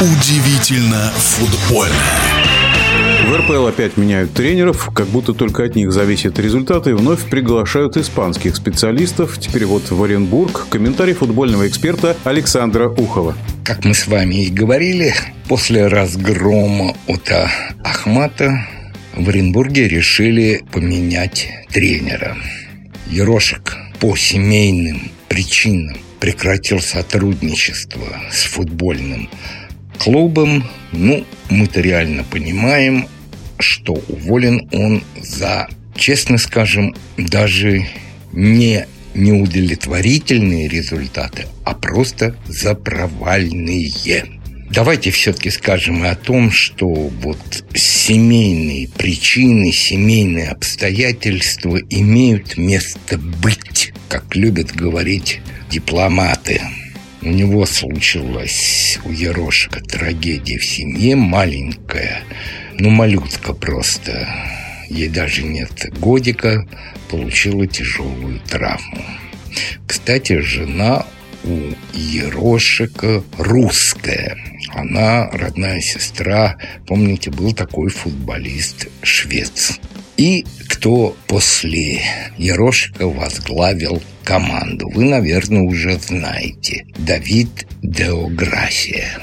Удивительно футбольно. В РПЛ опять меняют тренеров, как будто только от них зависят результаты, и вновь приглашают испанских специалистов. Теперь вот в Оренбург. Комментарий футбольного эксперта Александра Ухова. Как мы с вами и говорили, после разгрома от Ахмата в Оренбурге решили поменять тренера. Ерошек по семейным причинам прекратил сотрудничество с футбольным клубом. Ну, мы-то реально понимаем, что уволен он за, честно скажем, даже не неудовлетворительные результаты, а просто за провальные. Давайте все-таки скажем и о том, что вот семейные причины, семейные обстоятельства имеют место быть, как любят говорить дипломаты. У него случилась у Ерошика трагедия в семье, маленькая, ну, малютка просто. Ей даже нет годика, получила тяжелую травму. Кстати, жена у Ерошика русская. Она родная сестра, помните, был такой футболист швец. И кто после Ерошика возглавил команду, вы, наверное, уже знаете. Давид Деограсия,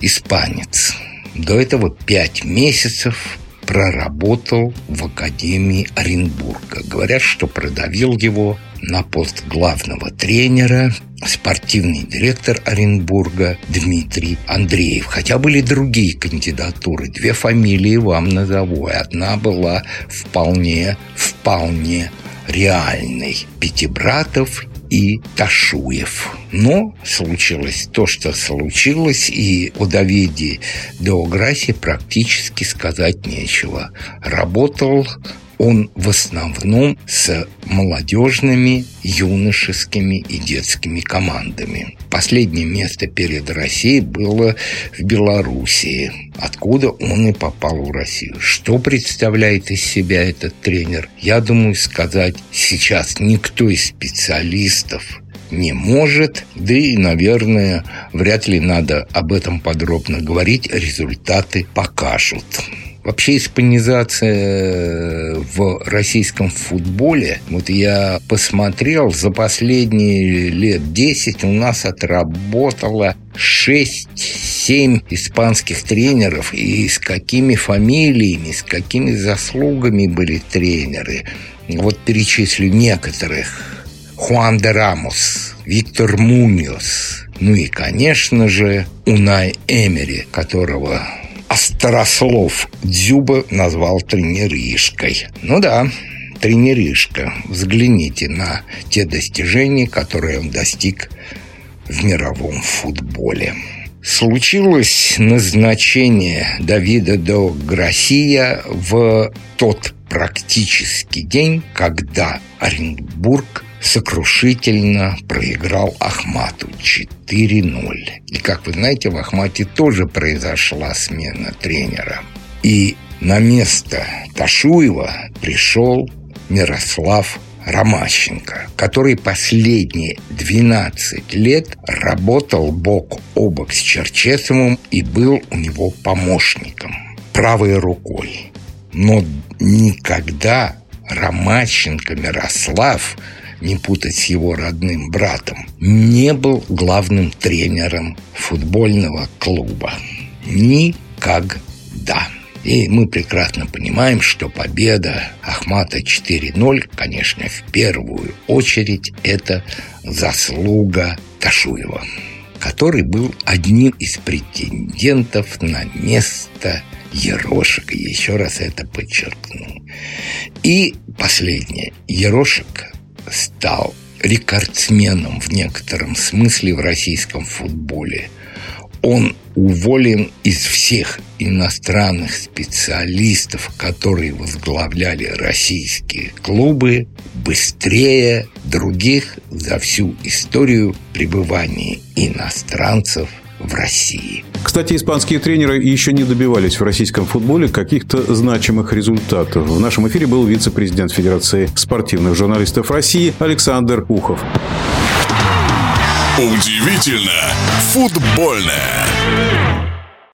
испанец. До этого пять месяцев проработал в Академии Оренбурга. Говорят, что продавил его на пост главного тренера спортивный директор Оренбурга Дмитрий Андреев. Хотя были другие кандидатуры. Две фамилии вам назову. И одна была вполне, вполне реальной. Пятибратов и Ташуев. Но случилось то, что случилось, и о Давиде Деограсе практически сказать нечего. Работал он в основном с молодежными, юношескими и детскими командами. Последнее место перед Россией было в Белоруссии, откуда он и попал в Россию. Что представляет из себя этот тренер? Я думаю, сказать сейчас никто из специалистов не может, да и, наверное, вряд ли надо об этом подробно говорить, результаты покажут. Вообще испанизация в российском футболе, вот я посмотрел, за последние лет 10 у нас отработало 6-7 испанских тренеров, и с какими фамилиями, с какими заслугами были тренеры. Вот перечислю некоторых. Хуан де Рамос, Виктор Муньос, ну и, конечно же, Унай Эмери, которого Острослов Дзюба назвал тренеришкой. Ну да, тренеришка. Взгляните на те достижения, которые он достиг в мировом футболе. Случилось назначение Давида до Грасия в тот практический день, когда Оренбург сокрушительно проиграл Ахмату 4-0. И, как вы знаете, в Ахмате тоже произошла смена тренера. И на место Ташуева пришел Мирослав Ромащенко, который последние 12 лет работал бок о бок с Черчесовым и был у него помощником, правой рукой. Но никогда Ромащенко Мирослав не путать с его родным братом, не был главным тренером футбольного клуба. Никогда. И мы прекрасно понимаем, что победа Ахмата 4-0, конечно, в первую очередь это заслуга Ташуева, который был одним из претендентов на место Ерошика. Еще раз это подчеркну. И последнее. Ерошик стал рекордсменом в некотором смысле в российском футболе. Он уволен из всех иностранных специалистов, которые возглавляли российские клубы, быстрее других за всю историю пребывания иностранцев в России. Кстати, испанские тренеры еще не добивались в российском футболе каких-то значимых результатов. В нашем эфире был вице-президент Федерации спортивных журналистов России Александр Ухов. Удивительно футбольное.